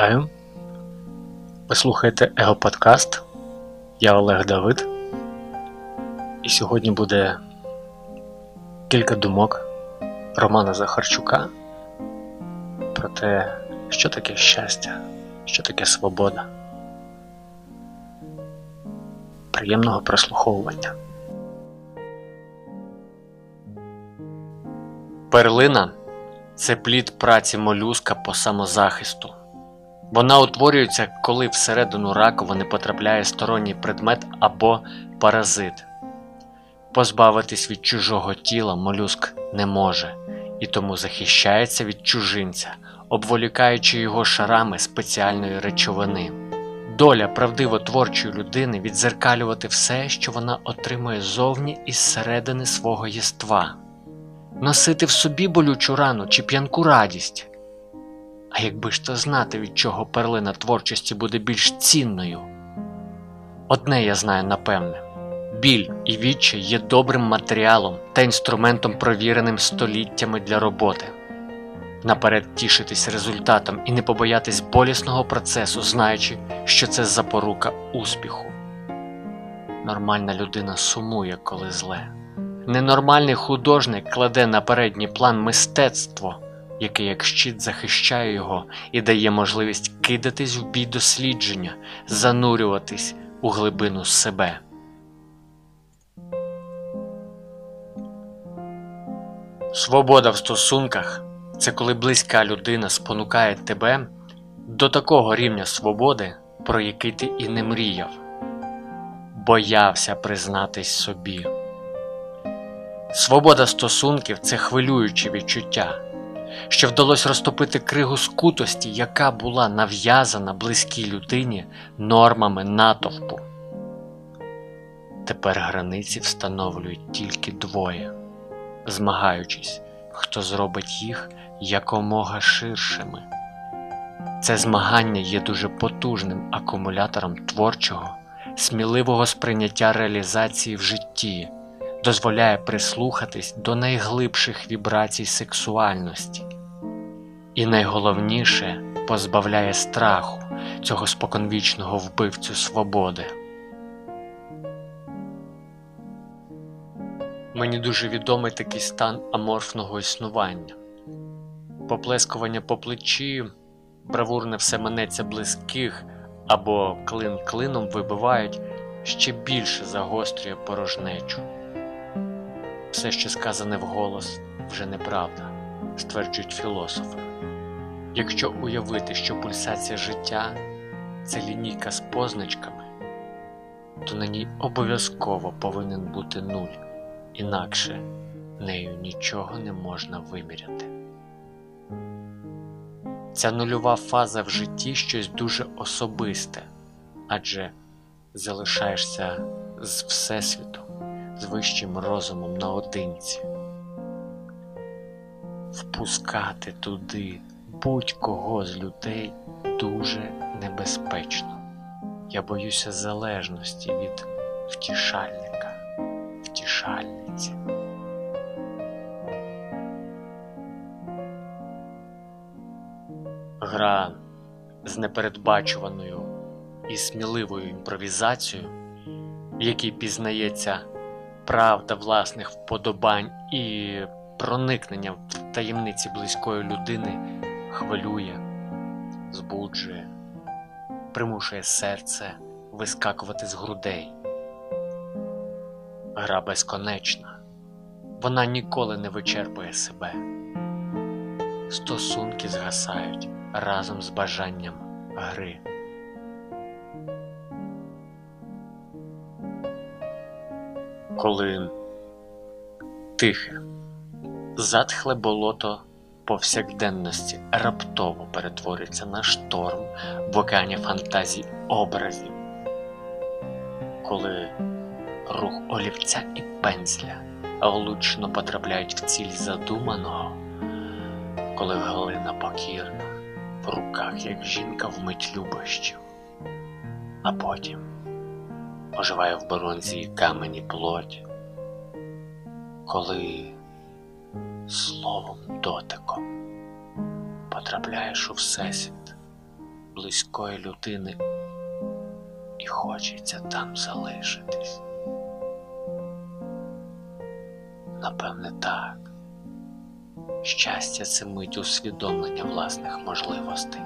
Вітаю! Ви слухаєте Его Подкаст. Я Олег Давид. І сьогодні буде кілька думок Романа Захарчука про те, що таке щастя, що таке свобода. Приємного прослуховування. Перлина це плід праці молюска по самозахисту. Вона утворюється, коли всередину раковини потрапляє сторонній предмет або паразит. Позбавитись від чужого тіла молюск не може і тому захищається від чужинця, обволікаючи його шарами спеціальної речовини. Доля правдиво творчої людини відзеркалювати все, що вона отримує зовні із середини свого єства, носити в собі болючу рану чи п'янку радість. А якби ж то знати, від чого перлина творчості буде більш цінною. Одне я знаю напевне біль і відчай є добрим матеріалом та інструментом, провіреним століттями для роботи. Наперед тішитись результатом і не побоятись болісного процесу, знаючи, що це запорука успіху. Нормальна людина сумує, коли зле. Ненормальний художник кладе на передній план мистецтво який як щит захищає його і дає можливість кидатись в бій дослідження, занурюватись у глибину себе. Свобода в стосунках це коли близька людина спонукає тебе до такого рівня свободи, про який ти і не мріяв, боявся признатись собі. Свобода стосунків це хвилююче відчуття що вдалося розтопити кригу скутості, яка була нав'язана близькій людині нормами натовпу. Тепер границі встановлюють тільки двоє, змагаючись, хто зробить їх якомога ширшими. Це змагання є дуже потужним акумулятором творчого, сміливого сприйняття реалізації в житті дозволяє прислухатись до найглибших вібрацій сексуальності, і найголовніше позбавляє страху цього споконвічного вбивцю свободи. Мені дуже відомий такий стан аморфного існування, поплескування по плечі, бравурне все манеться близьких або клин клином вибивають, ще більше загострює порожнечу. Все, що сказане вголос, вже неправда, стверджують філософи. Якщо уявити, що пульсація життя це лінійка з позначками, то на ній обов'язково повинен бути нуль, інакше нею нічого не можна виміряти. Ця нульова фаза в житті щось дуже особисте, адже залишаєшся з Всесвітом вищим розумом наодинці, впускати туди будь-кого з людей дуже небезпечно. Я боюся залежності від втішальника, втішальниці. Гра з непередбачуваною і сміливою імпровізацією, в якій пізнається правда власних вподобань і проникнення в таємниці близької людини хвилює, збуджує, примушує серце вискакувати з грудей. Гра безконечна, вона ніколи не вичерпує себе. Стосунки згасають разом з бажанням гри. Коли тихе, затхле болото повсякденності раптово перетворюється на шторм в океані фантазій образів, коли рух олівця і пензля влучно потрапляють в ціль задуманого, коли глина покірна в руках, як жінка вмить любощів, а потім оживає в бронзі камені плоть, коли словом дотиком потрапляєш у всесвіт, близької людини і хочеться там залишитись. Напевне, так. Щастя це мить усвідомлення власних можливостей.